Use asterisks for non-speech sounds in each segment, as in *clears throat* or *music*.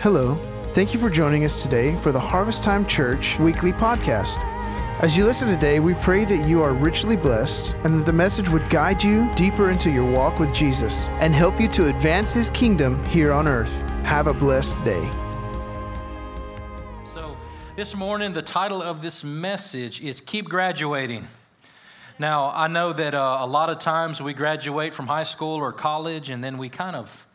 Hello. Thank you for joining us today for the Harvest Time Church weekly podcast. As you listen today, we pray that you are richly blessed and that the message would guide you deeper into your walk with Jesus and help you to advance his kingdom here on earth. Have a blessed day. So, this morning, the title of this message is Keep Graduating. Now, I know that uh, a lot of times we graduate from high school or college and then we kind of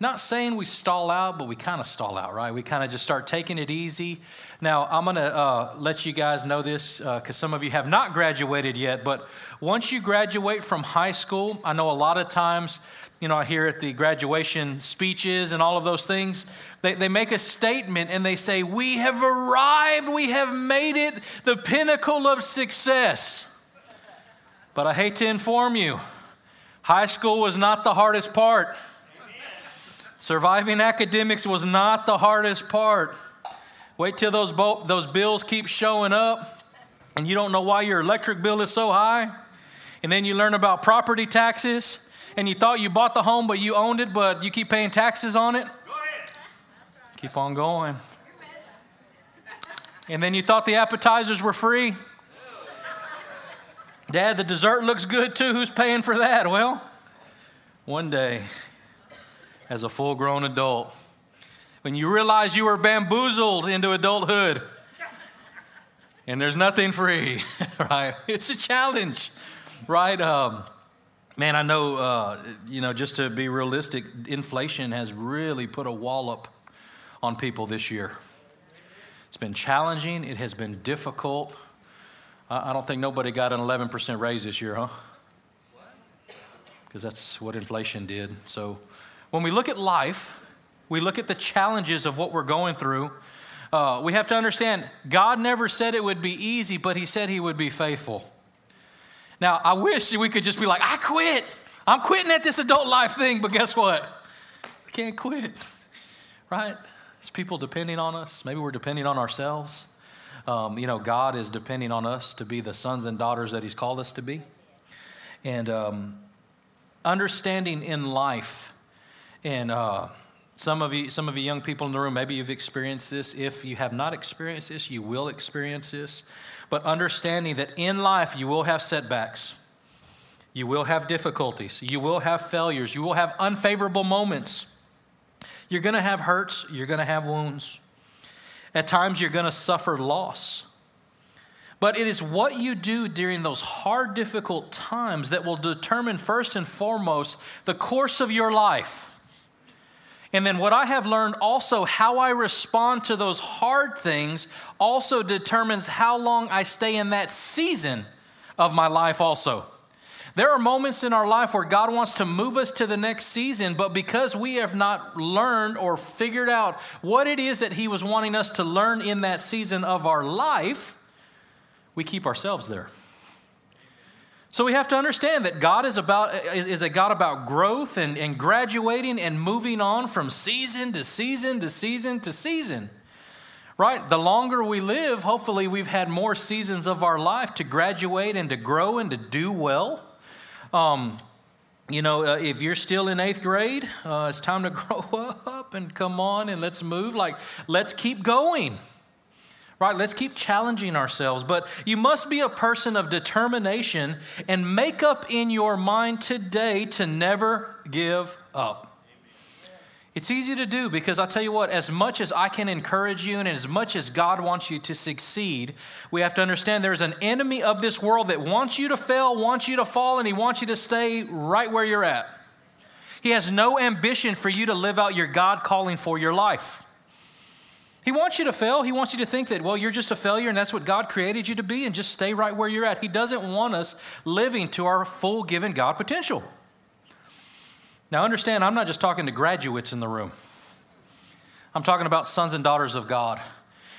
not saying we stall out, but we kind of stall out, right? We kind of just start taking it easy. Now, I'm going to uh, let you guys know this because uh, some of you have not graduated yet. But once you graduate from high school, I know a lot of times, you know, I hear at the graduation speeches and all of those things, they, they make a statement and they say, We have arrived, we have made it, the pinnacle of success. But I hate to inform you, high school was not the hardest part. Surviving academics was not the hardest part. Wait till those, bo- those bills keep showing up and you don't know why your electric bill is so high. And then you learn about property taxes and you thought you bought the home but you owned it but you keep paying taxes on it. Keep on going. And then you thought the appetizers were free. Dad, the dessert looks good too. Who's paying for that? Well, one day as a full grown adult. When you realize you were bamboozled into adulthood and there's nothing free, *laughs* right? It's a challenge, right? Um, man, I know, uh, you know, just to be realistic, inflation has really put a wallop on people this year. It's been challenging, it has been difficult. I, I don't think nobody got an 11% raise this year, huh? Because that's what inflation did. So, when we look at life, we look at the challenges of what we're going through, uh, we have to understand God never said it would be easy, but He said He would be faithful. Now, I wish we could just be like, I quit. I'm quitting at this adult life thing, but guess what? We can't quit, right? There's people depending on us. Maybe we're depending on ourselves. Um, you know, God is depending on us to be the sons and daughters that He's called us to be. And um, understanding in life and uh, some of you, some of you young people in the room, maybe you've experienced this. If you have not experienced this, you will experience this. But understanding that in life you will have setbacks, you will have difficulties, you will have failures, you will have unfavorable moments. You're going to have hurts, you're going to have wounds. At times you're going to suffer loss. But it is what you do during those hard, difficult times that will determine, first and foremost, the course of your life. And then what I have learned also, how I respond to those hard things also determines how long I stay in that season of my life, also. There are moments in our life where God wants to move us to the next season, but because we have not learned or figured out what it is that He was wanting us to learn in that season of our life, we keep ourselves there. So we have to understand that God is, about, is a God about growth and, and graduating and moving on from season to season to season to season. Right? The longer we live, hopefully we've had more seasons of our life to graduate and to grow and to do well. Um, you know, uh, if you're still in eighth grade, uh, it's time to *laughs* grow up and come on and let's move. Like, let's keep going right? Let's keep challenging ourselves. But you must be a person of determination and make up in your mind today to never give up. It's easy to do because I'll tell you what, as much as I can encourage you and as much as God wants you to succeed, we have to understand there's an enemy of this world that wants you to fail, wants you to fall, and he wants you to stay right where you're at. He has no ambition for you to live out your God calling for your life. He wants you to fail. He wants you to think that, well, you're just a failure and that's what God created you to be and just stay right where you're at. He doesn't want us living to our full given God potential. Now, understand, I'm not just talking to graduates in the room, I'm talking about sons and daughters of God.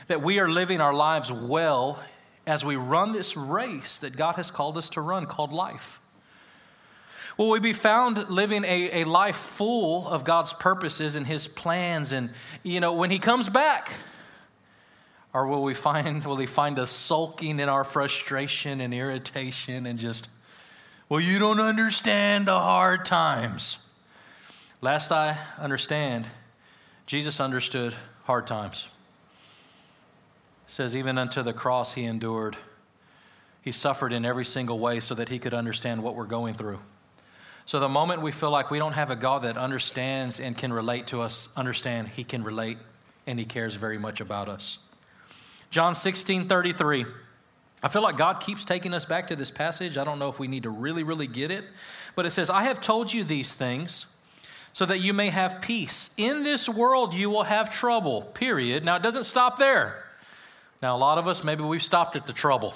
That we are living our lives well as we run this race that God has called us to run called life. Will we be found living a, a life full of God's purposes and His plans? And, you know, when He comes back, or will we find, will He find us sulking in our frustration and irritation and just, well, you don't understand the hard times? Last I understand, Jesus understood hard times. It says, even unto the cross he endured. He suffered in every single way so that he could understand what we're going through. So the moment we feel like we don't have a God that understands and can relate to us, understand he can relate and he cares very much about us. John 16 33. I feel like God keeps taking us back to this passage. I don't know if we need to really, really get it, but it says, I have told you these things so that you may have peace. In this world, you will have trouble, period. Now, it doesn't stop there. Now, a lot of us, maybe we've stopped at the trouble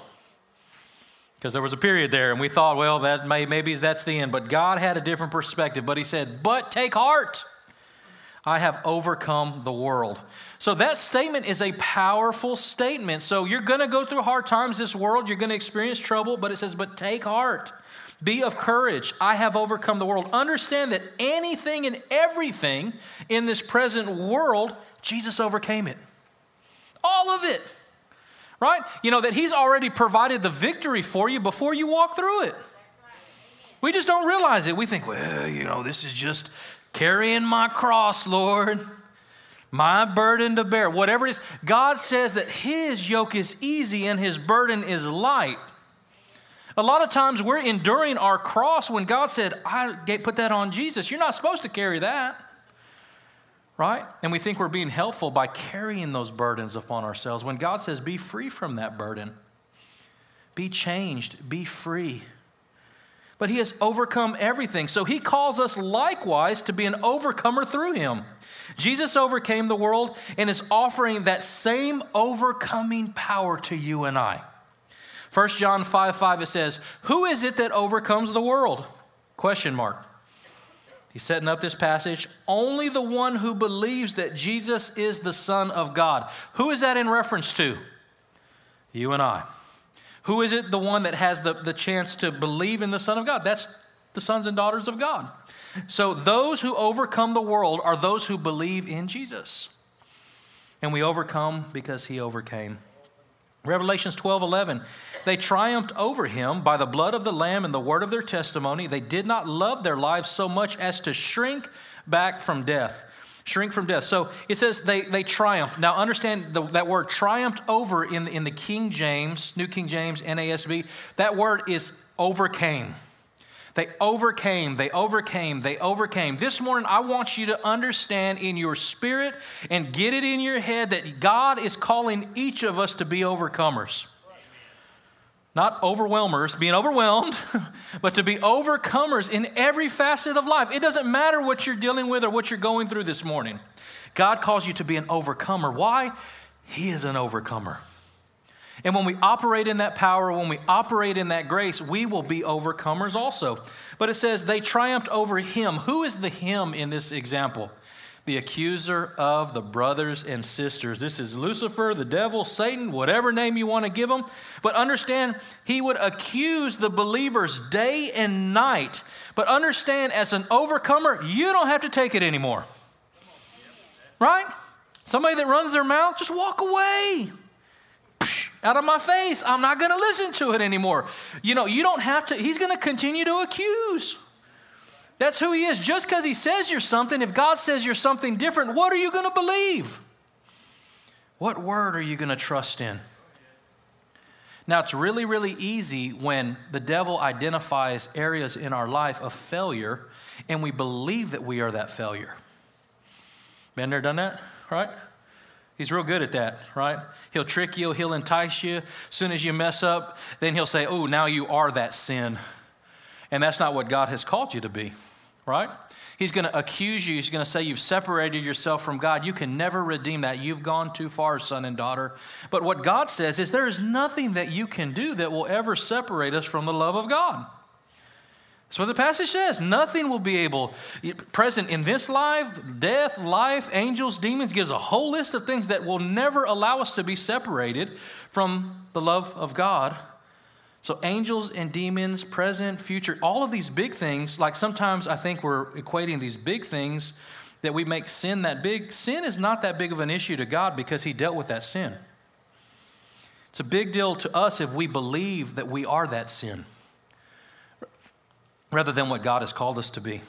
because there was a period there and we thought, well, that may, maybe that's the end. But God had a different perspective. But He said, But take heart, I have overcome the world. So that statement is a powerful statement. So you're going to go through hard times this world, you're going to experience trouble, but it says, But take heart. Be of courage. I have overcome the world. Understand that anything and everything in this present world, Jesus overcame it. All of it right? You know, that He's already provided the victory for you before you walk through it. We just don't realize it. We think, well, you know, this is just carrying my cross, Lord, my burden to bear, whatever it is. God says that His yoke is easy and His burden is light. A lot of times we're enduring our cross when God said, I put that on Jesus. You're not supposed to carry that right? And we think we're being helpful by carrying those burdens upon ourselves when God says, be free from that burden, be changed, be free. But He has overcome everything. So He calls us likewise to be an overcomer through Him. Jesus overcame the world and is offering that same overcoming power to you and I. 1 John 5 5, it says, Who is it that overcomes the world? Question mark. He's setting up this passage. Only the one who believes that Jesus is the Son of God. Who is that in reference to? You and I. Who is it the one that has the, the chance to believe in the Son of God? That's the sons and daughters of God. So those who overcome the world are those who believe in Jesus. And we overcome because he overcame. Revelations 12 11. They triumphed over him by the blood of the Lamb and the word of their testimony. They did not love their lives so much as to shrink back from death. Shrink from death. So it says they, they triumphed. Now understand the, that word triumphed over in, in the King James, New King James, NASB. That word is overcame. They overcame, they overcame, they overcame. This morning, I want you to understand in your spirit and get it in your head that God is calling each of us to be overcomers. Not overwhelmers, being overwhelmed, *laughs* but to be overcomers in every facet of life. It doesn't matter what you're dealing with or what you're going through this morning. God calls you to be an overcomer. Why? He is an overcomer. And when we operate in that power, when we operate in that grace, we will be overcomers also. But it says they triumphed over him. Who is the him in this example? The accuser of the brothers and sisters. This is Lucifer, the devil, Satan, whatever name you want to give him. But understand, he would accuse the believers day and night. But understand, as an overcomer, you don't have to take it anymore. Right? Somebody that runs their mouth, just walk away out of my face. I'm not going to listen to it anymore. You know, you don't have to, he's going to continue to accuse. That's who he is. Just because he says you're something, if God says you're something different, what are you going to believe? What word are you going to trust in? Now, it's really, really easy when the devil identifies areas in our life of failure and we believe that we are that failure. Been there, done that, right? He's real good at that, right? He'll trick you, he'll entice you. As soon as you mess up, then he'll say, Oh, now you are that sin. And that's not what God has called you to be, right? He's going to accuse you. He's going to say you've separated yourself from God. You can never redeem that. You've gone too far, son and daughter. But what God says is there is nothing that you can do that will ever separate us from the love of God. What the passage says. Nothing will be able, present in this life, death, life, angels, demons, gives a whole list of things that will never allow us to be separated from the love of God. So, angels and demons, present, future, all of these big things, like sometimes I think we're equating these big things that we make sin that big. Sin is not that big of an issue to God because He dealt with that sin. It's a big deal to us if we believe that we are that sin rather than what God has called us to be.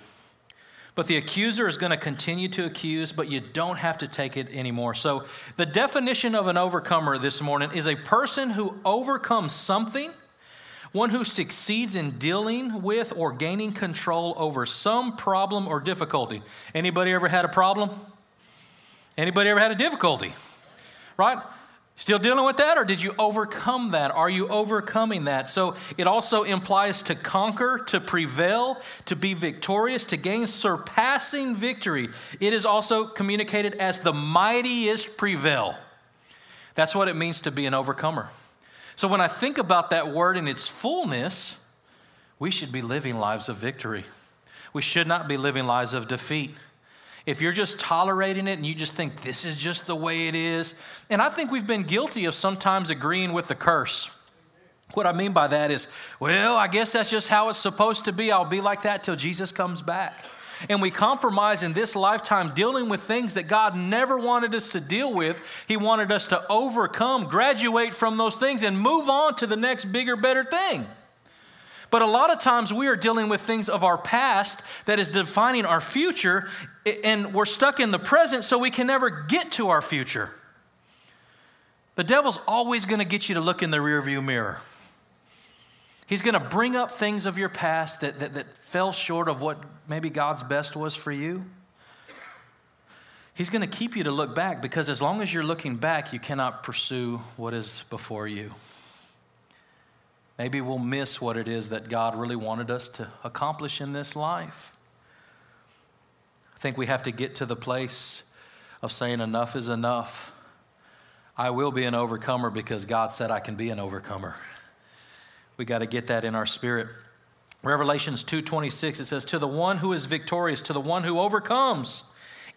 But the accuser is going to continue to accuse, but you don't have to take it anymore. So, the definition of an overcomer this morning is a person who overcomes something, one who succeeds in dealing with or gaining control over some problem or difficulty. Anybody ever had a problem? Anybody ever had a difficulty? Right? Still dealing with that, or did you overcome that? Are you overcoming that? So it also implies to conquer, to prevail, to be victorious, to gain surpassing victory. It is also communicated as the mightiest prevail. That's what it means to be an overcomer. So when I think about that word in its fullness, we should be living lives of victory. We should not be living lives of defeat if you're just tolerating it and you just think this is just the way it is, and I think we've been guilty of sometimes agreeing with the curse. What I mean by that is, well, I guess that's just how it's supposed to be. I'll be like that till Jesus comes back. And we compromise in this lifetime dealing with things that God never wanted us to deal with. He wanted us to overcome, graduate from those things, and move on to the next bigger, better thing. But a lot of times we are dealing with things of our past that is defining our future, and we're stuck in the present, so we can never get to our future. The devil's always going to get you to look in the rearview mirror. He's going to bring up things of your past that, that, that fell short of what maybe God's best was for you. He's going to keep you to look back because as long as you're looking back, you cannot pursue what is before you. Maybe we'll miss what it is that God really wanted us to accomplish in this life. I think we have to get to the place of saying, enough is enough. I will be an overcomer because God said I can be an overcomer. We got to get that in our spirit. Revelations 2:26 it says to the one who is victorious to the one who overcomes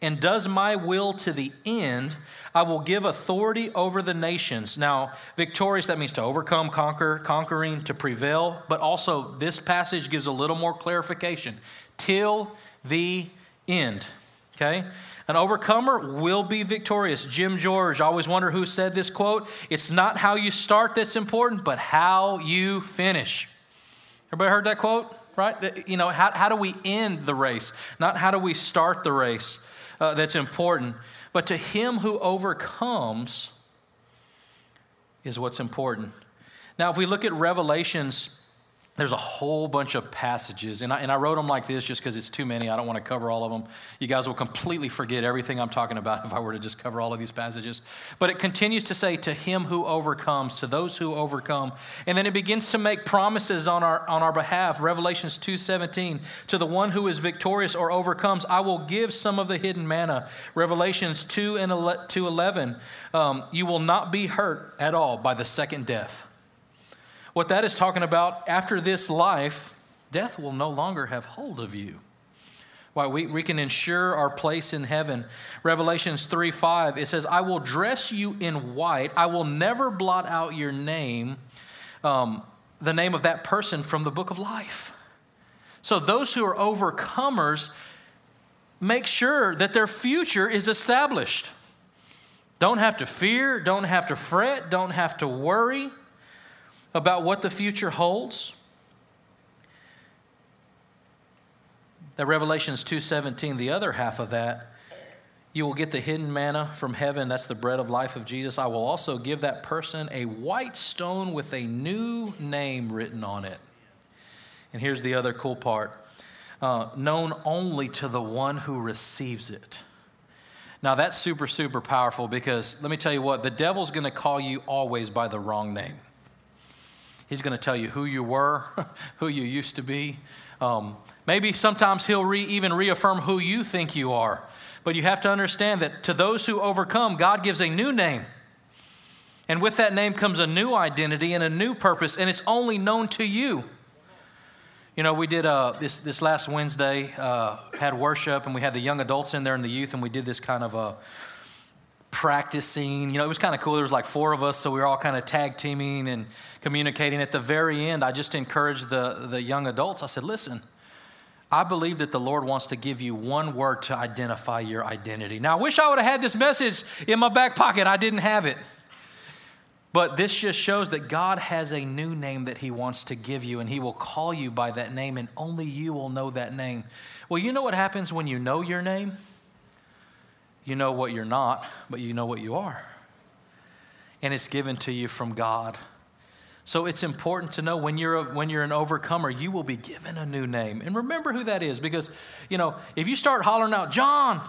and does my will to the end I will give authority over the nations. Now, victorious, that means to overcome, conquer, conquering, to prevail. But also, this passage gives a little more clarification till the end. Okay? An overcomer will be victorious. Jim George, I always wonder who said this quote. It's not how you start that's important, but how you finish. Everybody heard that quote? Right? You know, how, how do we end the race? Not how do we start the race uh, that's important. But to him who overcomes is what's important. Now, if we look at Revelations there's a whole bunch of passages, and I, and I wrote them like this just because it's too many. I don't want to cover all of them. You guys will completely forget everything I'm talking about *laughs* if I were to just cover all of these passages. But it continues to say, To him who overcomes, to those who overcome. And then it begins to make promises on our, on our behalf. Revelations 2.17, To the one who is victorious or overcomes, I will give some of the hidden manna. Revelations 2 and 11, um, You will not be hurt at all by the second death. What that is talking about, after this life, death will no longer have hold of you. Why we, we can ensure our place in heaven. Revelations 3 5, it says, I will dress you in white. I will never blot out your name, um, the name of that person from the book of life. So those who are overcomers make sure that their future is established. Don't have to fear, don't have to fret, don't have to worry about what the future holds? That Revelations 2:17, the other half of that, you will get the hidden manna from heaven, that's the bread of life of Jesus. I will also give that person a white stone with a new name written on it. And here's the other cool part uh, known only to the one who receives it. Now, that's super, super powerful because let me tell you what, the devil's going to call you always by the wrong name. He's going to tell you who you were, *laughs* who you used to be. Um, maybe sometimes he'll re, even reaffirm who you think you are. But you have to understand that to those who overcome, God gives a new name. And with that name comes a new identity and a new purpose, and it's only known to you. You know, we did uh, this, this last Wednesday, uh, had worship, and we had the young adults in there and the youth, and we did this kind of a practicing. You know, it was kind of cool. There was like four of us, so we were all kind of tag teaming and communicating. At the very end, I just encouraged the, the young adults. I said, listen, I believe that the Lord wants to give you one word to identify your identity. Now, I wish I would have had this message in my back pocket. I didn't have it. But this just shows that God has a new name that He wants to give you, and He will call you by that name, and only you will know that name. Well, you know what happens when you know your name? You know what you're not, but you know what you are. And it's given to you from God. So it's important to know when you're, a, when you're an overcomer, you will be given a new name. And remember who that is because, you know, if you start hollering out, John,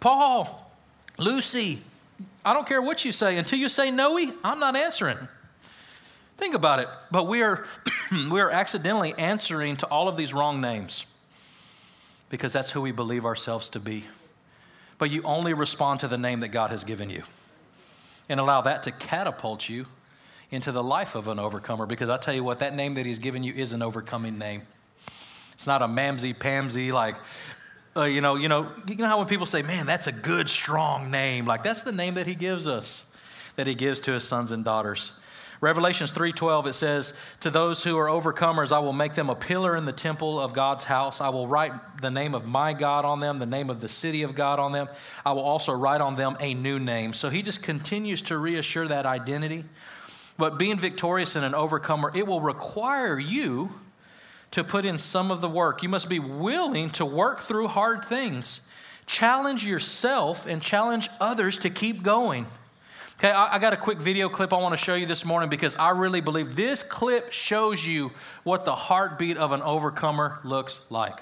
Paul, Lucy, I don't care what you say, until you say Noe, I'm not answering. Think about it. But we are, *clears throat* we are accidentally answering to all of these wrong names because that's who we believe ourselves to be. But you only respond to the name that God has given you and allow that to catapult you into the life of an overcomer because I tell you what, that name that he's given you is an overcoming name. It's not a mamsy pamsy like, uh, you know, you know, you know how when people say, "Man, that's a good, strong name," like that's the name that He gives us, that He gives to His sons and daughters. Revelations 3:12 it says, "To those who are overcomers, I will make them a pillar in the temple of God's house. I will write the name of my God on them, the name of the city of God on them. I will also write on them a new name." So he just continues to reassure that identity. But being victorious and an overcomer, it will require you to put in some of the work. You must be willing to work through hard things. Challenge yourself and challenge others to keep going. Okay, I, I, got a quick video clip I want to show you this morning because I really believe this clip shows you what the heartbeat of an overcomer looks like.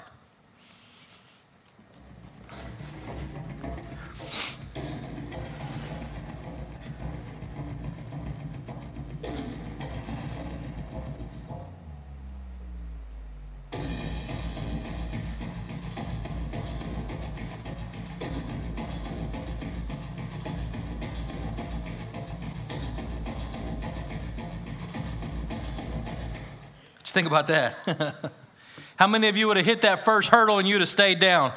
Just think about that. *laughs* How many of you would have hit that first hurdle and you'd have stayed down?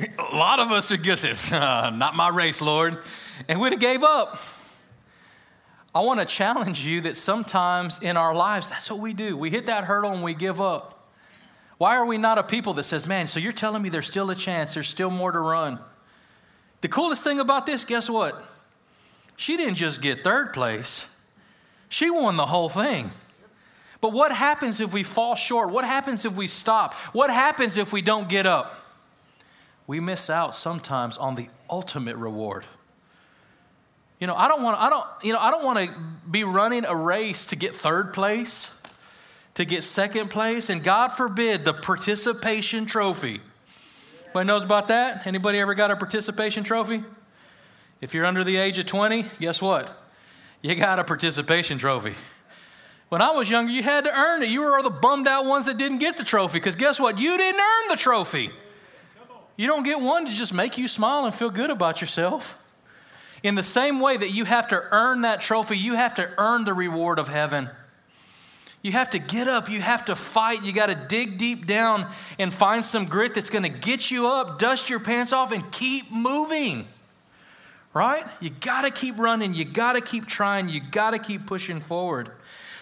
A lot of us are just, *laughs* uh, not my race, Lord. And we'd have gave up. I want to challenge you that sometimes in our lives, that's what we do. We hit that hurdle and we give up. Why are we not a people that says, man, so you're telling me there's still a chance, there's still more to run? The coolest thing about this, guess what? She didn't just get third place, she won the whole thing. But what happens if we fall short? What happens if we stop? What happens if we don't get up? We miss out sometimes on the ultimate reward. You know, I don't want I don't, you know, I don't want to be running a race to get third place, to get second place, and God forbid the participation trophy. Anybody knows about that? Anybody ever got a participation trophy? If you're under the age of 20, guess what? You got a participation trophy. When I was younger, you had to earn it. You were the bummed out ones that didn't get the trophy because guess what? You didn't earn the trophy. You don't get one to just make you smile and feel good about yourself. In the same way that you have to earn that trophy, you have to earn the reward of heaven. You have to get up, you have to fight, you got to dig deep down and find some grit that's going to get you up, dust your pants off, and keep moving. Right? You got to keep running, you got to keep trying, you got to keep pushing forward.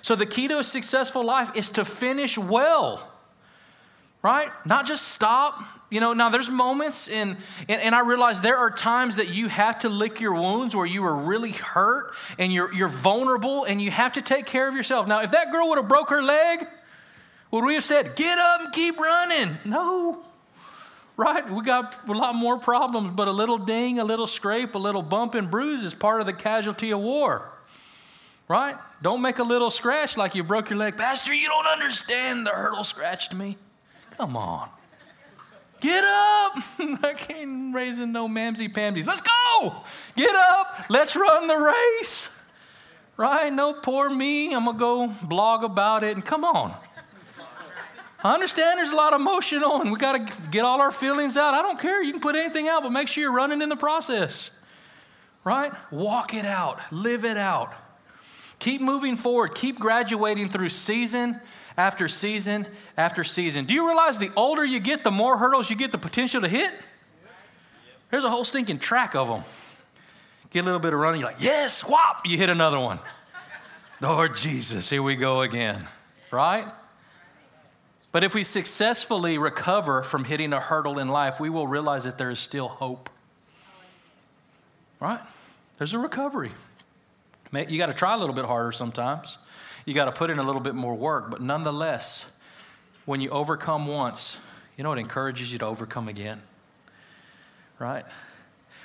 So, the key to a successful life is to finish well, right? Not just stop. You know, now there's moments, in, and, and I realize there are times that you have to lick your wounds where you are really hurt and you're, you're vulnerable and you have to take care of yourself. Now, if that girl would have broke her leg, would we have said, get up and keep running? No. Right? We got a lot more problems, but a little ding, a little scrape, a little bump and bruise is part of the casualty of war. Right? Don't make a little scratch like you broke your leg. Pastor, you don't understand. The hurdle scratched me. Come on. Get up. *laughs* I can't raising no mamsy pamsies. Let's go. Get up. Let's run the race. Right? No, poor me. I'm going to go blog about it. And come on. I understand there's a lot of emotion on. We got to get all our feelings out. I don't care. You can put anything out, but make sure you're running in the process. Right? Walk it out. Live it out. Keep moving forward. Keep graduating through season after season after season. Do you realize the older you get, the more hurdles you get the potential to hit? There's a whole stinking track of them. Get a little bit of running, you're like, yes, whop, you hit another one. Lord Jesus, here we go again, right? But if we successfully recover from hitting a hurdle in life, we will realize that there is still hope. Right? There's a recovery. You got to try a little bit harder sometimes. You got to put in a little bit more work, but nonetheless, when you overcome once, you know it encourages you to overcome again. Right?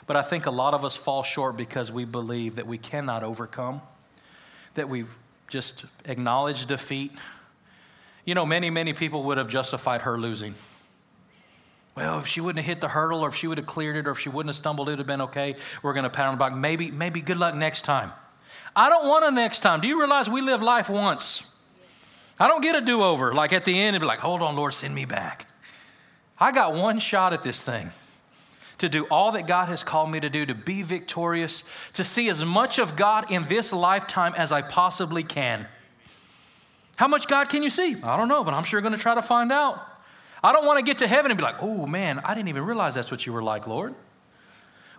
But I think a lot of us fall short because we believe that we cannot overcome, that we've just acknowledged defeat. You know, many, many people would have justified her losing. Well, if she wouldn't have hit the hurdle, or if she would have cleared it, or if she wouldn't have stumbled, it would have been okay. We're going to pat her on the back. Maybe, maybe good luck next time. I don't want a next time. Do you realize we live life once? I don't get a do over. Like at the end, it'd be like, hold on, Lord, send me back. I got one shot at this thing to do all that God has called me to do, to be victorious, to see as much of God in this lifetime as I possibly can. How much God can you see? I don't know, but I'm sure going to try to find out. I don't want to get to heaven and be like, oh man, I didn't even realize that's what you were like, Lord.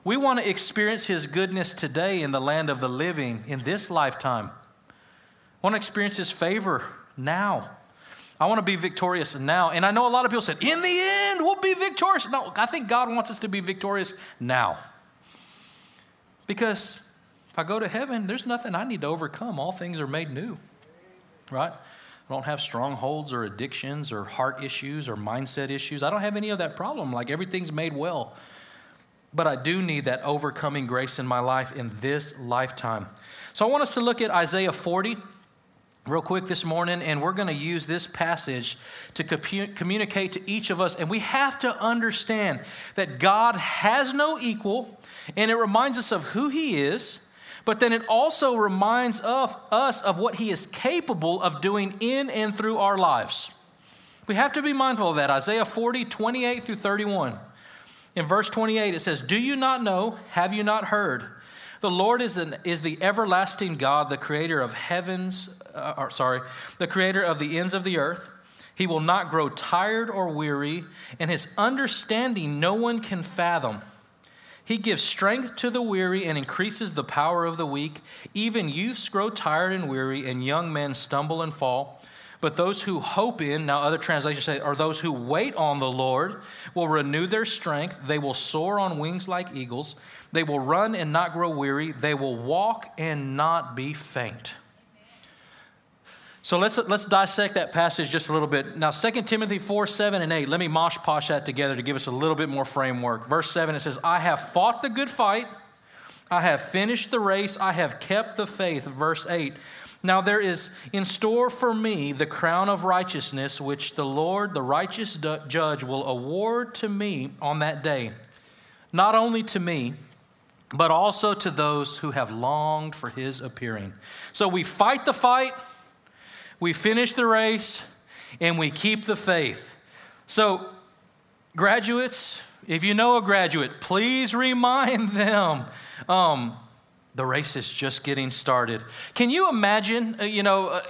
We want to experience His goodness today in the land of the living in this lifetime. I want to experience His favor now. I want to be victorious now. And I know a lot of people said, in the end, we'll be victorious. No, I think God wants us to be victorious now. Because if I go to heaven, there's nothing I need to overcome. All things are made new, right? I don't have strongholds or addictions or heart issues or mindset issues. I don't have any of that problem. Like everything's made well. But I do need that overcoming grace in my life in this lifetime. So I want us to look at Isaiah 40 real quick this morning, and we're going to use this passage to communicate to each of us. And we have to understand that God has no equal, and it reminds us of who He is but then it also reminds of us of what he is capable of doing in and through our lives. We have to be mindful of that. Isaiah 40, 28 through 31. In verse 28, it says, Do you not know? Have you not heard? The Lord is, an, is the everlasting God, the creator of heavens, uh, or, sorry, the creator of the ends of the earth. He will not grow tired or weary, and his understanding no one can fathom. He gives strength to the weary and increases the power of the weak. Even youths grow tired and weary, and young men stumble and fall. But those who hope in, now other translations say, are those who wait on the Lord, will renew their strength. They will soar on wings like eagles. They will run and not grow weary. They will walk and not be faint. So let's, let's dissect that passage just a little bit. Now, 2 Timothy 4, 7, and 8, let me mosh posh that together to give us a little bit more framework. Verse 7, it says, I have fought the good fight, I have finished the race, I have kept the faith. Verse 8, now there is in store for me the crown of righteousness, which the Lord, the righteous judge, will award to me on that day. Not only to me, but also to those who have longed for his appearing. So we fight the fight we finish the race, and we keep the faith. So, graduates, if you know a graduate, please *laughs* remind them um, the race is just getting started. Can you imagine, uh, you know, uh,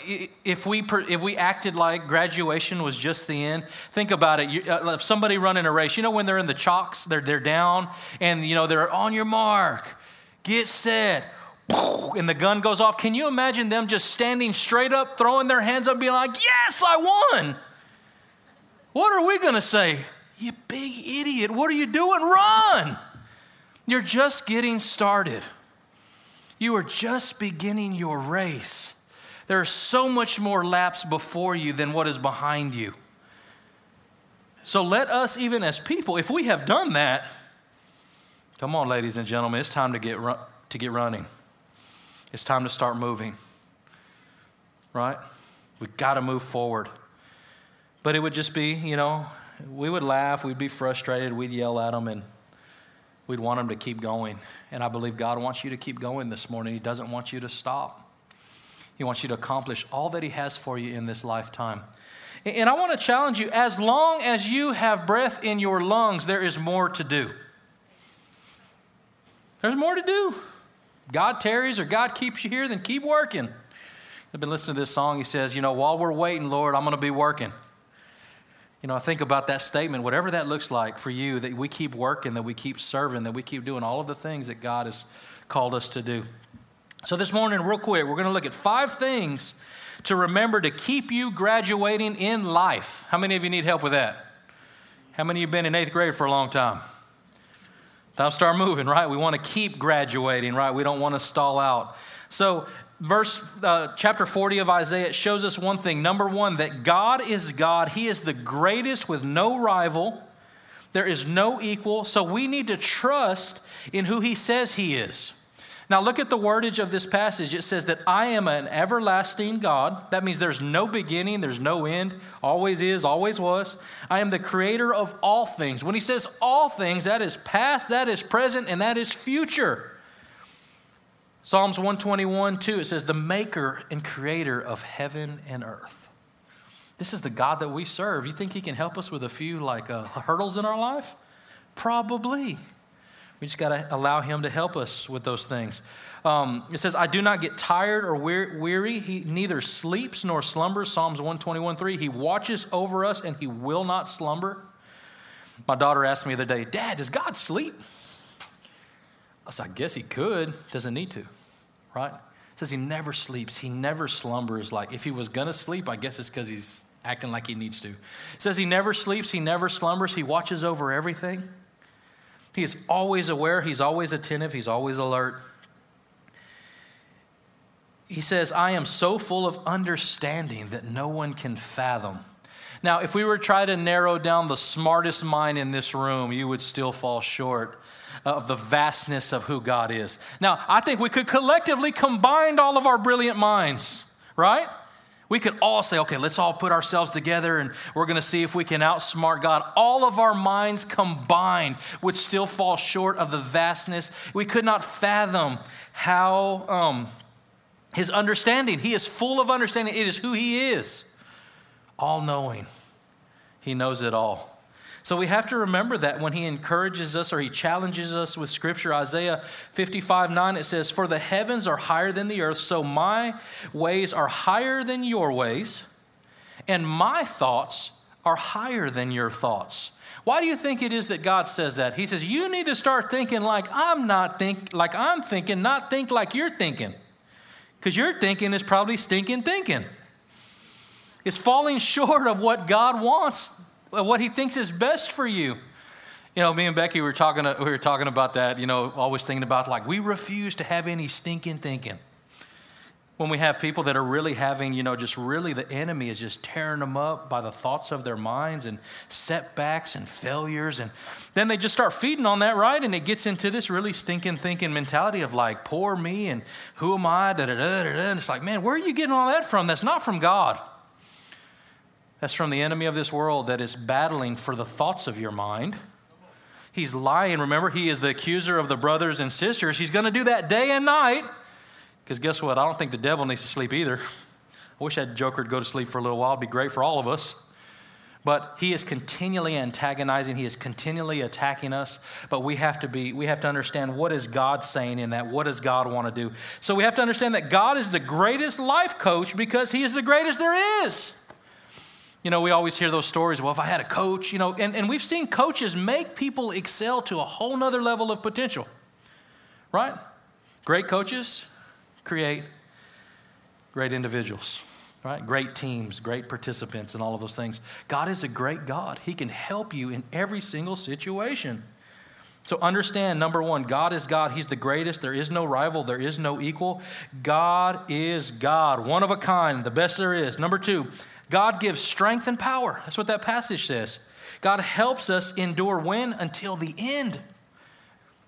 if we if we acted like graduation was just the end? Think about it. You, uh, if somebody running a race, you know, when they're in the chalks, they're they're down, and you know they're on your mark, get set and the gun goes off. Can you imagine them just standing straight up, throwing their hands up, being like, Yes, I won? What are we going to say? You big idiot. What are you doing? Run. You're just getting started. You are just beginning your race. There are so much more laps before you than what is behind you. So let us, even as people, if we have done that, come on, ladies and gentlemen, it's time to get, to get running. It's time to start moving, right? We've got to move forward. But it would just be, you know, we would laugh, we'd be frustrated, we'd yell at them, and we'd want them to keep going. And I believe God wants you to keep going this morning. He doesn't want you to stop. He wants you to accomplish all that He has for you in this lifetime. And I want to challenge you as long as you have breath in your lungs, there is more to do. There's more to do. God tarries or God keeps you here, then keep working. I've been listening to this song. He says, You know, while we're waiting, Lord, I'm going to be working. You know, I think about that statement, whatever that looks like for you, that we keep working, that we keep serving, that we keep doing all of the things that God has called us to do. So, this morning, real quick, we're going to look at five things to remember to keep you graduating in life. How many of you need help with that? How many of you have been in eighth grade for a long time? Time to start moving, right? We want to keep graduating, right? We don't want to stall out. So, verse uh, chapter 40 of Isaiah shows us one thing. Number one, that God is God. He is the greatest with no rival. There is no equal. So we need to trust in who he says he is. Now, look at the wordage of this passage. It says that I am an everlasting God. That means there's no beginning, there's no end, always is, always was. I am the creator of all things. When he says all things, that is past, that is present, and that is future. Psalms 121 2, it says, the maker and creator of heaven and earth. This is the God that we serve. You think he can help us with a few like uh, hurdles in our life? Probably. We just got to allow Him to help us with those things. Um, it says, I do not get tired or weary. He neither sleeps nor slumbers. Psalms 121 3. He watches over us and He will not slumber. My daughter asked me the other day, Dad, does God sleep? I said, I guess He could. Doesn't need to, right? Says He never sleeps. He never slumbers. Like if He was to sleep, I guess it's because He's acting like He needs to. Says He never sleeps. He never slumbers. He watches over everything. He is always aware, he's always attentive, he's always alert. He says, I am so full of understanding that no one can fathom. Now, if we were to try to narrow down the smartest mind in this room, you would still fall short of the vastness of who God is. Now, I think we could collectively combine all of our brilliant minds, right? We could all say, okay, let's all put ourselves together and we're going to see if we can outsmart God. All of our minds combined would still fall short of the vastness. We could not fathom how um, his understanding, he is full of understanding. It is who he is, all knowing. He knows it all. So we have to remember that when he encourages us or he challenges us with scripture. Isaiah 55 9, it says, For the heavens are higher than the earth, so my ways are higher than your ways, and my thoughts are higher than your thoughts. Why do you think it is that God says that? He says, You need to start thinking like I'm not think like I'm thinking, not think like you're thinking. Because your thinking is probably stinking thinking. It's falling *laughs* short of what God wants what he thinks is best for you. You know, me and Becky were talking, uh, we were talking about that, you know, always thinking about like, we refuse to have any stinking thinking. When we have people that are really having, you know, just really the enemy is just tearing them up by the thoughts of their minds and setbacks and failures. And then they just start feeding on that, right? And it gets into this really stinking thinking mentality of like, poor me and who am I? Da, da, da, da, da. And it's like, man, where are you getting all that from? That's not from God. That's from the enemy of this world that is battling for the thoughts of your mind. He's lying. Remember, he is the accuser of the brothers and sisters. He's going to do that day and night. Because guess what? I don't think the devil needs to sleep either. I wish that joker would go to sleep for a little while. It'd be great for all of us. But he is continually antagonizing, he is continually attacking us. But we have to be, we have to understand what is God saying in that? What does God want to do? So we have to understand that God is the greatest life coach because he is the greatest there is. You know, we always hear those stories. Well, if I had a coach, you know, and, and we've seen coaches make people excel to a whole nother level of potential, right? Great coaches create great individuals, right? Great teams, great participants, and all of those things. God is a great God. He can help you in every single situation. So understand number one, God is God. He's the greatest. There is no rival, there is no equal. God is God, one of a kind, the best there is. Number two, God gives strength and power. That's what that passage says. God helps us endure when? Until the end.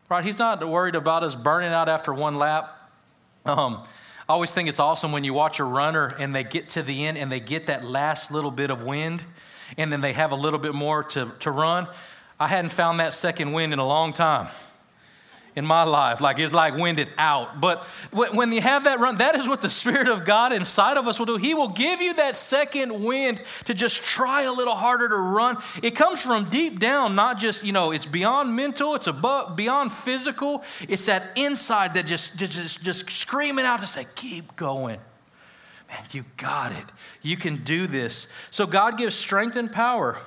Right? He's not worried about us burning out after one lap. Um, I always think it's awesome when you watch a runner and they get to the end and they get that last little bit of wind and then they have a little bit more to, to run. I hadn't found that second wind in a long time in my life. Like it's like winded out. But when you have that run, that is what the Spirit of God inside of us will do. He will give you that second wind to just try a little harder to run. It comes from deep down, not just, you know, it's beyond mental, it's above, beyond physical. It's that inside that just, just, just screaming out to say, keep going. Man, you got it. You can do this. So God gives strength and power.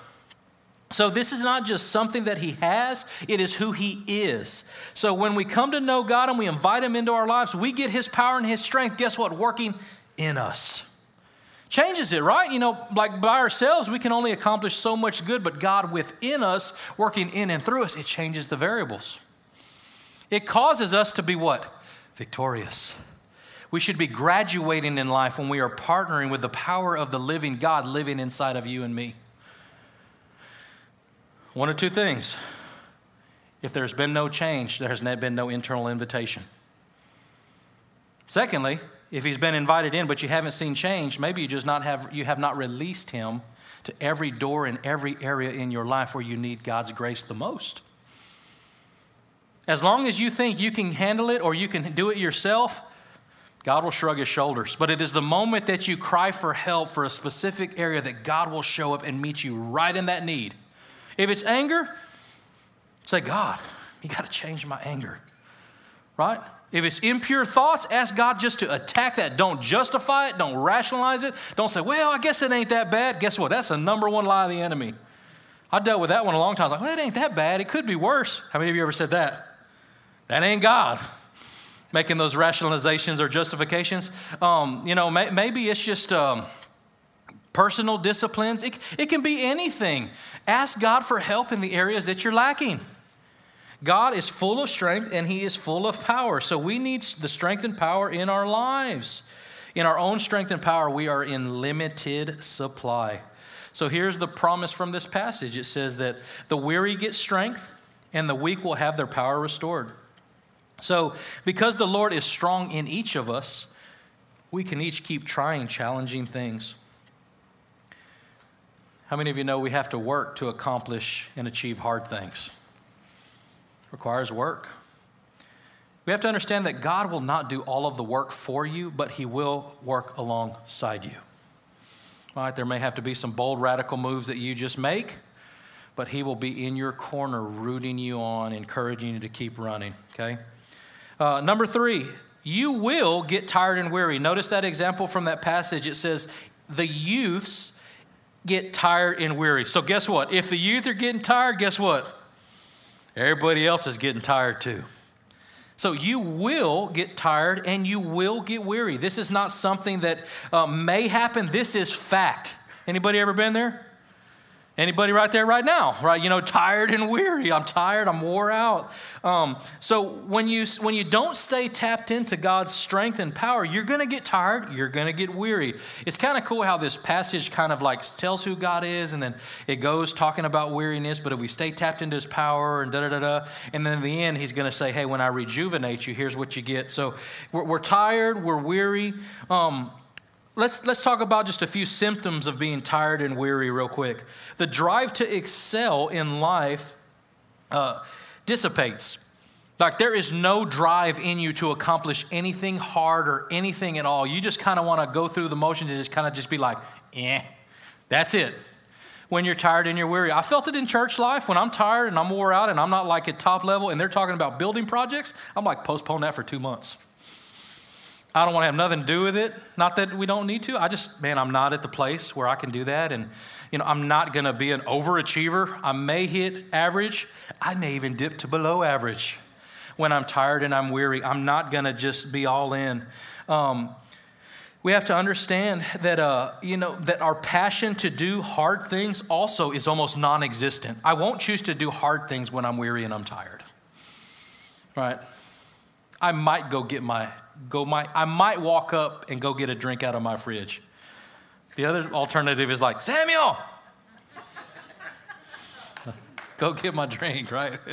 So, this is not just something that He has, it is who He is. So, when we come to know God and we invite Him into our lives, we get His power and His strength, guess what? Working in us. Changes it, right? You know, like by ourselves, we can only accomplish so much good, but God within us, working in and through us, it changes the variables. It causes us to be what? Victorious. We should be graduating in life when we are partnering with the power of the living God living inside of you and me. One of two things. If there's been no change, there has been no internal invitation. Secondly, if he's been invited in but you haven't seen change, maybe you just not have you have not released him to every door in every area in your life where you need God's grace the most. As long as you think you can handle it or you can do it yourself, God will shrug his shoulders. But it is the moment that you cry for help for a specific area that God will show up and meet you right in that need. If it's anger, say, God, you got to change my anger, right? If it's impure thoughts, ask God just to attack that. Don't justify it, don't rationalize it. Don't say, well, I guess it ain't that bad. Guess what? That's the number one lie of the enemy. I dealt with that one a long time. I was like, well, it ain't that bad. It could be worse. How many of you ever said that? That ain't God making those rationalizations or justifications. Um, you know, may, maybe it's just um, personal disciplines. It, it can be anything. Ask God for help in the areas that you're lacking. God is full of strength and He is full of power. So we need the strength and power in our lives. In our own strength and power, we are in limited supply. So here's the promise from this passage it says that the weary get strength and the weak will have their power restored. So, because the Lord is strong in each of us, we can each keep trying challenging things. How many of you know we have to work to accomplish and achieve hard things? It requires work. We have to understand that God will not do all of the work for you, but He will work alongside you. All right, there may have to be some bold, radical moves that you just make, but He will be in your corner, rooting you on, encouraging you to keep running, okay? Uh, number three, you will get tired and weary. Notice that example from that passage. It says, the youths get tired and weary. So, guess what? If the youth are getting tired, guess what? Everybody else is getting tired too. So, you will get tired and you will get weary. This is not something that uh, may happen, this is fact. Anybody ever been there? Anybody right there right now, right? You know, tired and weary. I'm tired. I'm wore out. Um, so when you when you don't stay tapped into God's strength and power, you're going to get tired. You're going to get weary. It's kind of cool how this passage kind of like tells who God is, and then it goes talking about weariness. But if we stay tapped into His power and da da da da, and then in the end, He's going to say, "Hey, when I rejuvenate you, here's what you get." So we're, we're tired. We're weary. Um, Let's, let's talk about just a few symptoms of being tired and weary, real quick. The drive to excel in life uh, dissipates. Like, there is no drive in you to accomplish anything hard or anything at all. You just kind of want to go through the motions and just kind of just be like, eh, that's it. When you're tired and you're weary. I felt it in church life when I'm tired and I'm wore out and I'm not like at top level and they're talking about building projects. I'm like, postpone that for two months. I don't want to have nothing to do with it. Not that we don't need to. I just, man, I'm not at the place where I can do that. And, you know, I'm not going to be an overachiever. I may hit average. I may even dip to below average when I'm tired and I'm weary. I'm not going to just be all in. Um, we have to understand that, uh, you know, that our passion to do hard things also is almost non existent. I won't choose to do hard things when I'm weary and I'm tired. Right? I might go get my go my I might walk up and go get a drink out of my fridge. The other alternative is like, Samuel, *laughs* go get my drink, right? *laughs*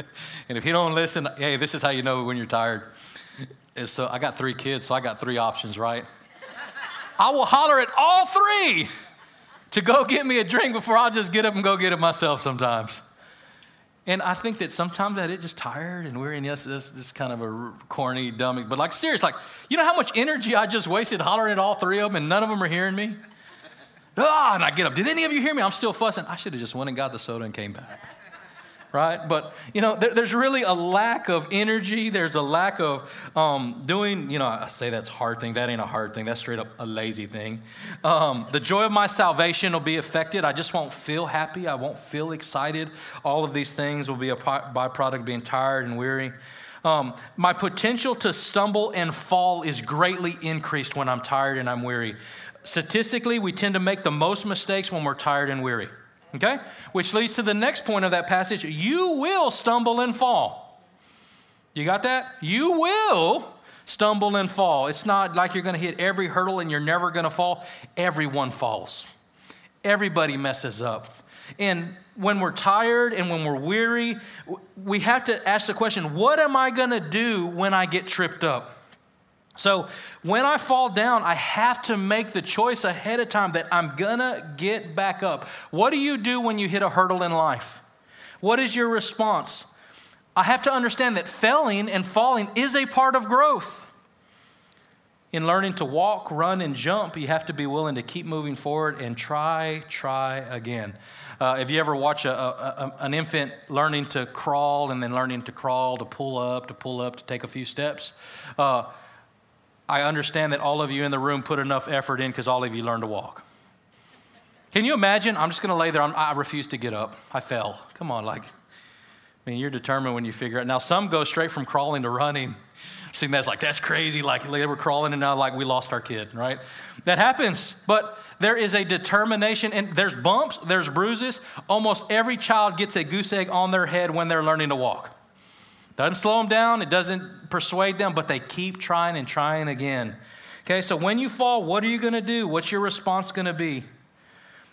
And if you don't listen, hey, this is how you know when you're tired. And so I got three kids, so I got three options, right? I will holler at all three to go get me a drink before I'll just get up and go get it myself sometimes. And I think that sometimes that it just tired and weary, and yes, this, this kind of a corny, dummy, but like serious, like, you know how much energy I just wasted hollering at all three of them and none of them are hearing me? Ah, and I get up. Did any of you hear me? I'm still fussing. I should have just went and got the soda and came back right? But, you know, there, there's really a lack of energy. There's a lack of um, doing, you know, I say that's hard thing. That ain't a hard thing. That's straight up a lazy thing. Um, the joy of my salvation will be affected. I just won't feel happy. I won't feel excited. All of these things will be a byproduct being tired and weary. Um, my potential to stumble and fall is greatly increased when I'm tired and I'm weary. Statistically, we tend to make the most mistakes when we're tired and weary. Okay? Which leads to the next point of that passage. You will stumble and fall. You got that? You will stumble and fall. It's not like you're going to hit every hurdle and you're never going to fall. Everyone falls, everybody messes up. And when we're tired and when we're weary, we have to ask the question what am I going to do when I get tripped up? So when I fall down, I have to make the choice ahead of time that I'm gonna get back up. What do you do when you hit a hurdle in life? What is your response? I have to understand that failing and falling is a part of growth. In learning to walk, run, and jump, you have to be willing to keep moving forward and try, try again. Uh, if you ever watch a, a, a, an infant learning to crawl and then learning to crawl, to pull up, to pull up, to take a few steps, uh, I understand that all of you in the room put enough effort in because all of you learned to walk. Can you imagine? I'm just going to lay there. I'm, i refuse to get up. I fell. Come on, like, I mean, you're determined when you figure it. Now, some go straight from crawling to running. See, that's like, that's crazy. Like, they were crawling and now, like, we lost our kid, right? That happens. But there is a determination, and there's bumps, there's bruises. Almost every child gets a goose egg on their head when they're learning to walk. Doesn't slow them down, it doesn't persuade them, but they keep trying and trying again. Okay, so when you fall, what are you going to do? What's your response going to be?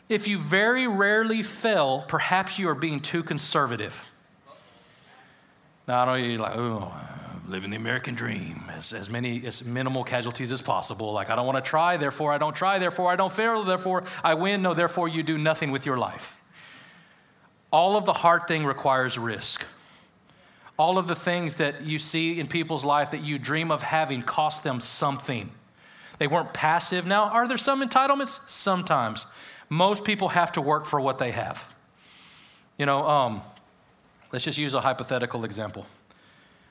If you very rarely fail, perhaps you are being too conservative. Now, I know you're like, oh, living the American dream, as, as many, as minimal casualties as possible. Like, I don't want to try, therefore I don't try, therefore I don't fail, therefore I win. No, therefore you do nothing with your life. All of the hard thing requires risk. All of the things that you see in people's life that you dream of having cost them something. They weren't passive. Now, are there some entitlements? Sometimes. Most people have to work for what they have. You know, um, Let's just use a hypothetical example.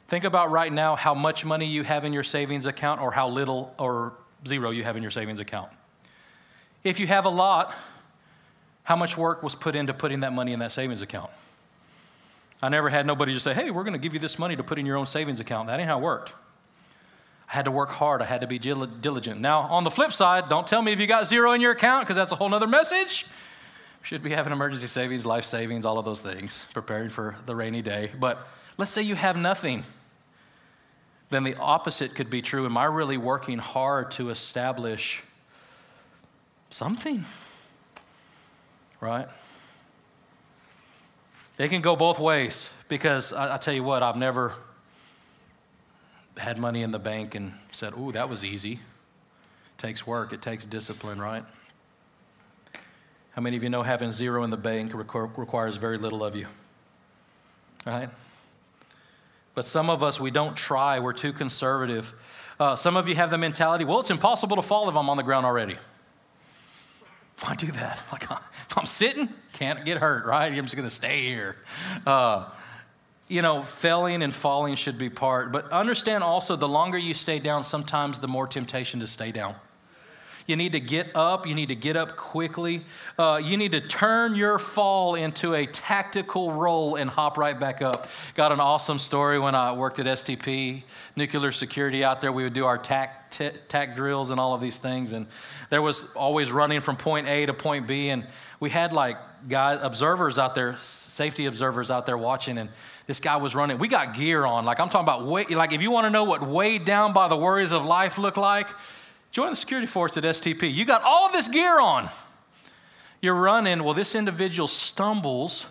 Think about right now how much money you have in your savings account or how little or zero you have in your savings account. If you have a lot, how much work was put into putting that money in that savings account? I never had nobody just say, hey, we're going to give you this money to put in your own savings account. That ain't how it worked. I had to work hard. I had to be diligent. Now, on the flip side, don't tell me if you got zero in your account because that's a whole other message. Should be having emergency savings, life savings, all of those things, preparing for the rainy day. But let's say you have nothing. Then the opposite could be true. Am I really working hard to establish something? Right? They can go both ways because I, I tell you what, I've never had money in the bank and said, Ooh, that was easy. It takes work, it takes discipline, right? How many of you know having zero in the bank requires very little of you? Right? But some of us, we don't try. We're too conservative. Uh, some of you have the mentality, well, it's impossible to fall if I'm on the ground already. Why do that? *laughs* Like, if I'm sitting, can't get hurt, right? I'm just going to stay here. Uh, you know, failing and falling should be part. But understand also, the longer you stay down, sometimes the more temptation to stay down. You need to get up. You need to get up quickly. Uh, you need to turn your fall into a tactical roll and hop right back up. Got an awesome story when I worked at STP, nuclear security out there. We would do our tac, t- tac drills and all of these things. And there was always running from point A to point B. And we had like guys, observers out there, safety observers out there watching. And this guy was running. We got gear on. Like I'm talking about, way, like if you want to know what weighed down by the worries of life look like, Join the security force at STP. You got all of this gear on. You're running. Well, this individual stumbles,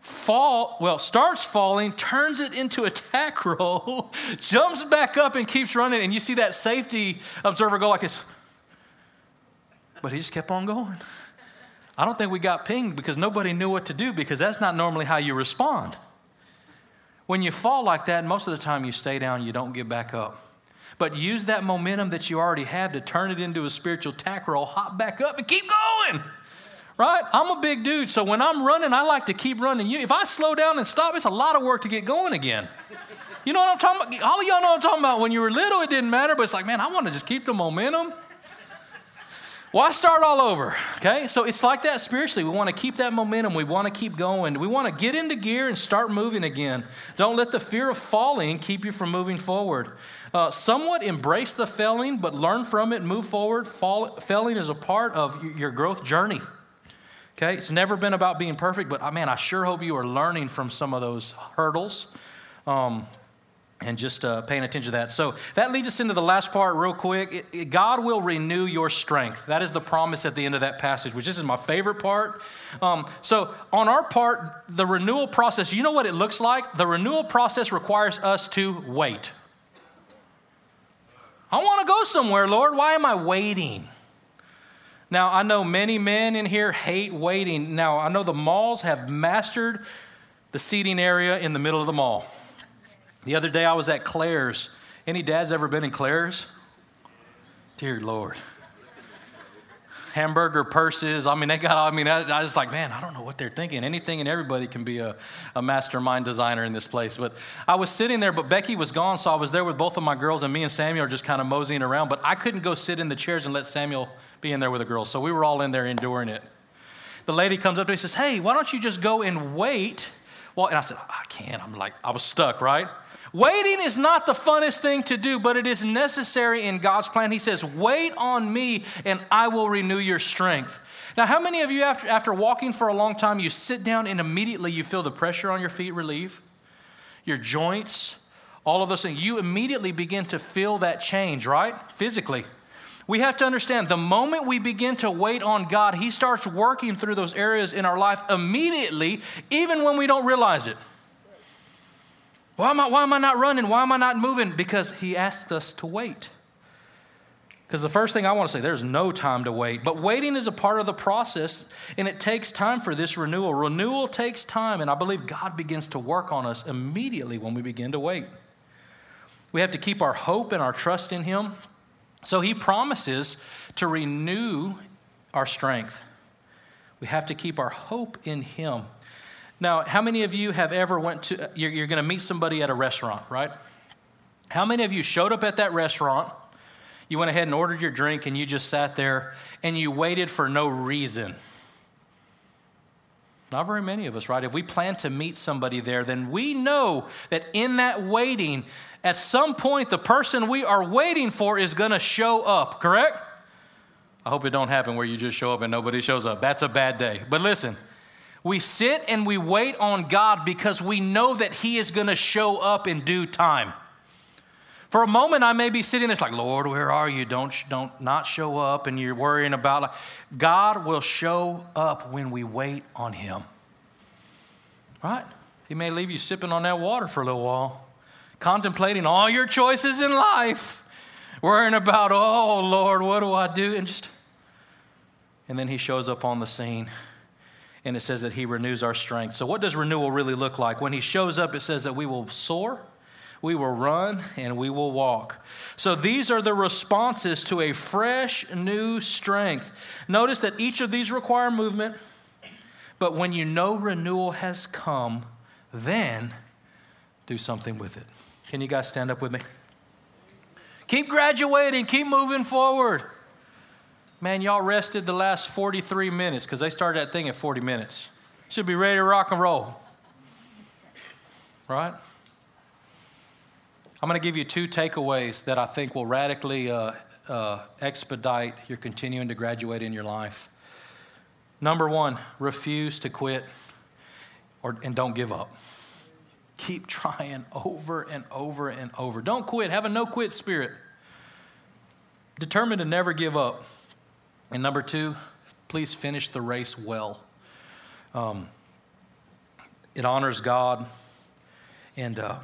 fall, well, starts falling, turns it into a tac *laughs* roll, jumps back up and keeps running. And you see that safety observer go like this. But he just kept on going. I don't think we got pinged because nobody knew what to do because that's not normally how you respond. When you fall like that, most of the time you stay down, you don't get back up. But use that momentum that you already have to turn it into a spiritual tac roll, hop back up, and keep going. Right? I'm a big dude, so when I'm running, I like to keep running. If I slow down and stop, it's a lot of work to get going again. You know what I'm talking about? All of y'all know what I'm talking about. When you were little, it didn't matter, but it's like, man, I want to just keep the momentum. Why start all over? Okay, so it's like that spiritually. We want to keep that momentum. We want to keep going. We want to get into gear and start moving again. Don't let the fear of falling keep you from moving forward. Uh, somewhat embrace the failing, but learn from it, move forward. Fall, failing is a part of your growth journey. Okay, it's never been about being perfect, but uh, man, I sure hope you are learning from some of those hurdles. Um, and just uh, paying attention to that. So that leads us into the last part, real quick. It, it, God will renew your strength. That is the promise at the end of that passage, which this is my favorite part. Um, so, on our part, the renewal process, you know what it looks like? The renewal process requires us to wait. I want to go somewhere, Lord. Why am I waiting? Now, I know many men in here hate waiting. Now, I know the malls have mastered the seating area in the middle of the mall. The other day I was at Claire's. Any dads ever been in Claire's? Dear Lord. Hamburger purses. I mean, they got, I mean, I, I, was like, man, I don't know what they're thinking. Anything and everybody can be a, a mastermind designer in this place. But I was sitting there, but Becky was gone, so I was there with both of my girls, and me and Samuel are just kind of moseying around. But I couldn't go sit in the chairs and let Samuel be in there with the girls. So we were all in there enduring it. The lady comes up to me and says, hey, why don't you just go and wait? Well, and I said, I can't. I'm like, I was stuck, right? Waiting is not the funnest thing to do, but it is necessary in God's plan. He says, Wait on me and I will renew your strength. Now, how many of you, after, after walking for a long time, you sit down and immediately you feel the pressure on your feet relieve? Your joints, all of those things. You immediately begin to feel that change, right? Physically. We have to understand the moment we begin to wait on God, He starts working through those areas in our life immediately, even when we don't realize it. Why am I, why am I not running? Why am I not moving? Because he asked us to wait. Because the first thing I want to say, there's no time to wait. But waiting is a part of the process, and it takes time for this renewal. Renewal takes time, and I believe God begins to work on us immediately when we begin to wait. We have to keep our hope and our trust in Him. So He promises to renew our strength. We have to keep our hope in Him. Now, how many of you have ever went to, you're, you're going to meet somebody at a restaurant, right? How many of you showed up at that restaurant, you went ahead and ordered your drink, and you just sat there and you waited for no reason? Not very many of us, right? If we plan to meet somebody there, then we know that in that waiting, at some point, the person we are waiting for is going to show up, correct? I hope it don't happen where you just show up and nobody shows up. That's a bad day. But listen, we sit and we wait on God because we know that He is going to show up in due time. For a moment, I may be sitting there, it's like, Lord, where are you? Don't, don't not show up, and you're worrying about. God will show up when we wait on Him. Right? He may leave you sipping on that water for a little while, contemplating all your choices in life, worrying about, oh, Lord, what do I do? And just, and then He shows up on the scene and it says that he renews our strength. So, what does renewal really look like? When he shows up, it says that we will soar, we will run, and we will walk. So, these are the responses to a fresh, new strength. Notice that each of these require movement, but when you know renewal has come, then do something with it. Can you guys stand up with me? Keep graduating, keep moving forward. Man, y'all rested the last 43 minutes because they started that thing at 40 minutes. Should be ready to rock and roll. Right? I'm going to give you two takeaways that I think will radically uh, uh, expedite your continuing to graduate in your life. Number one, refuse to quit or, and don't give up. Keep trying over and over and over. Don't quit. Have a no quit spirit. Determined to never give up. And number two, please finish the race well. Um, it honors God, and uh,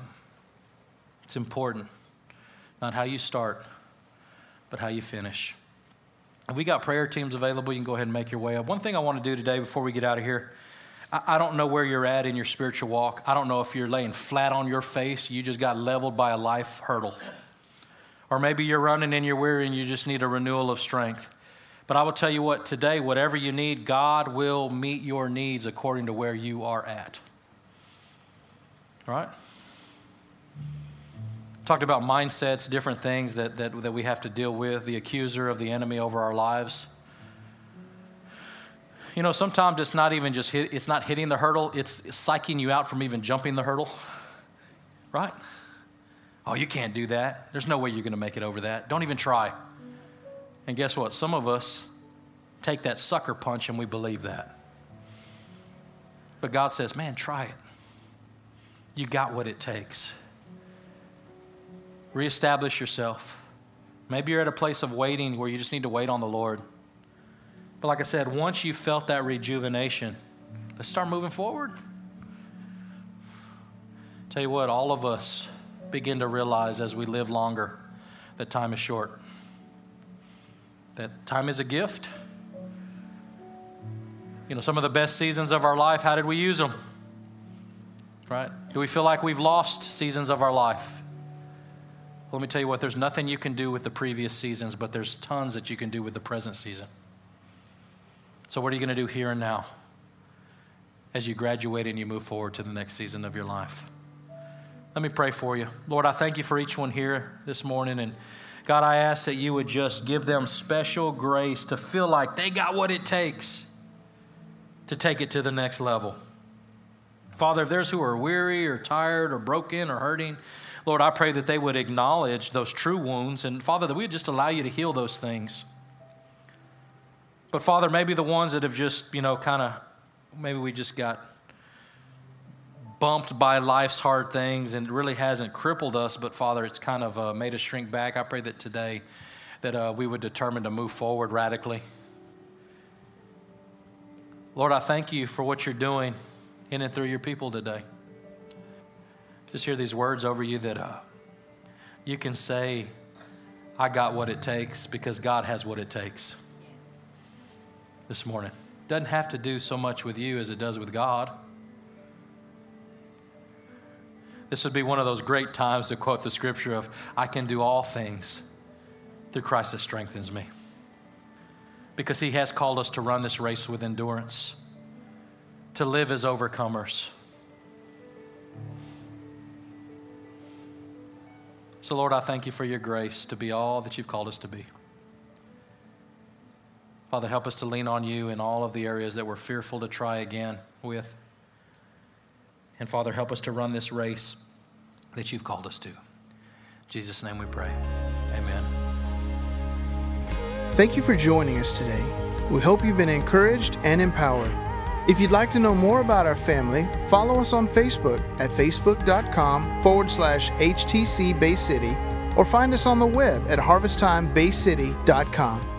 it's important. Not how you start, but how you finish. We got prayer teams available, you can go ahead and make your way up. One thing I want to do today before we get out of here, I don't know where you're at in your spiritual walk. I don't know if you're laying flat on your face, you just got leveled by a life hurdle. Or maybe you're running and you're weary and you just need a renewal of strength. But I will tell you what, today, whatever you need, God will meet your needs according to where you are at. Right? Talked about mindsets, different things that, that, that we have to deal with, the accuser of the enemy over our lives. You know, sometimes it's not even just hit, it's not hitting the hurdle, it's psyching you out from even jumping the hurdle. *laughs* Right? Oh, you can't do that. There's no way you're going to make it over that. Don't even try. And guess what? Some of us take that sucker punch and we believe that. But God says, man, try it. You got what it takes. reestablish yourself. Maybe you're at a place of waiting where you just need to wait on the Lord. But like I said, once you felt that rejuvenation, let's start moving forward. Tell you what, all of us begin to realize as we live longer that time is short. That time is a gift. You know, some of the best seasons of our life, how did we use them? Right? Do we feel like we've lost seasons of our life? Let me tell you what, there's nothing you can do with the previous seasons, but there's tons that you can do with the present season. So, what are you going to do here and now as you graduate and you move forward to the next season of your life? Let me pray for you. Lord, I thank you for each one here this morning. And God, I ask that you would just give them special grace to feel like they got what it takes to take it to the next level. Father, if there's who are weary or tired or broken or hurting, Lord, I pray that they would acknowledge those true wounds. And Father, that we would just allow you to heal those things. But Father, maybe the ones that have just, you know, kind of, maybe we just got bumped by life's hard things and it really hasn't crippled us, but Father, it's kind of uh, made us shrink back. I pray that today that uh, we would determine to move forward radically. Lord, I thank you for what you're doing in and through your people today. Just hear these words over you that uh, you can say, I got what it takes because God has what it takes this morning. Doesn't have to do so much with you as it does with God. This would be one of those great times to quote the scripture of, I can do all things through Christ that strengthens me. Because he has called us to run this race with endurance, to live as overcomers. So, Lord, I thank you for your grace to be all that you've called us to be. Father, help us to lean on you in all of the areas that we're fearful to try again with. And Father, help us to run this race that you've called us to. In Jesus' name we pray. Amen. Thank you for joining us today. We hope you've been encouraged and empowered. If you'd like to know more about our family, follow us on Facebook at facebook.com forward slash HTC Bay City or find us on the web at harvesttimebaycity.com.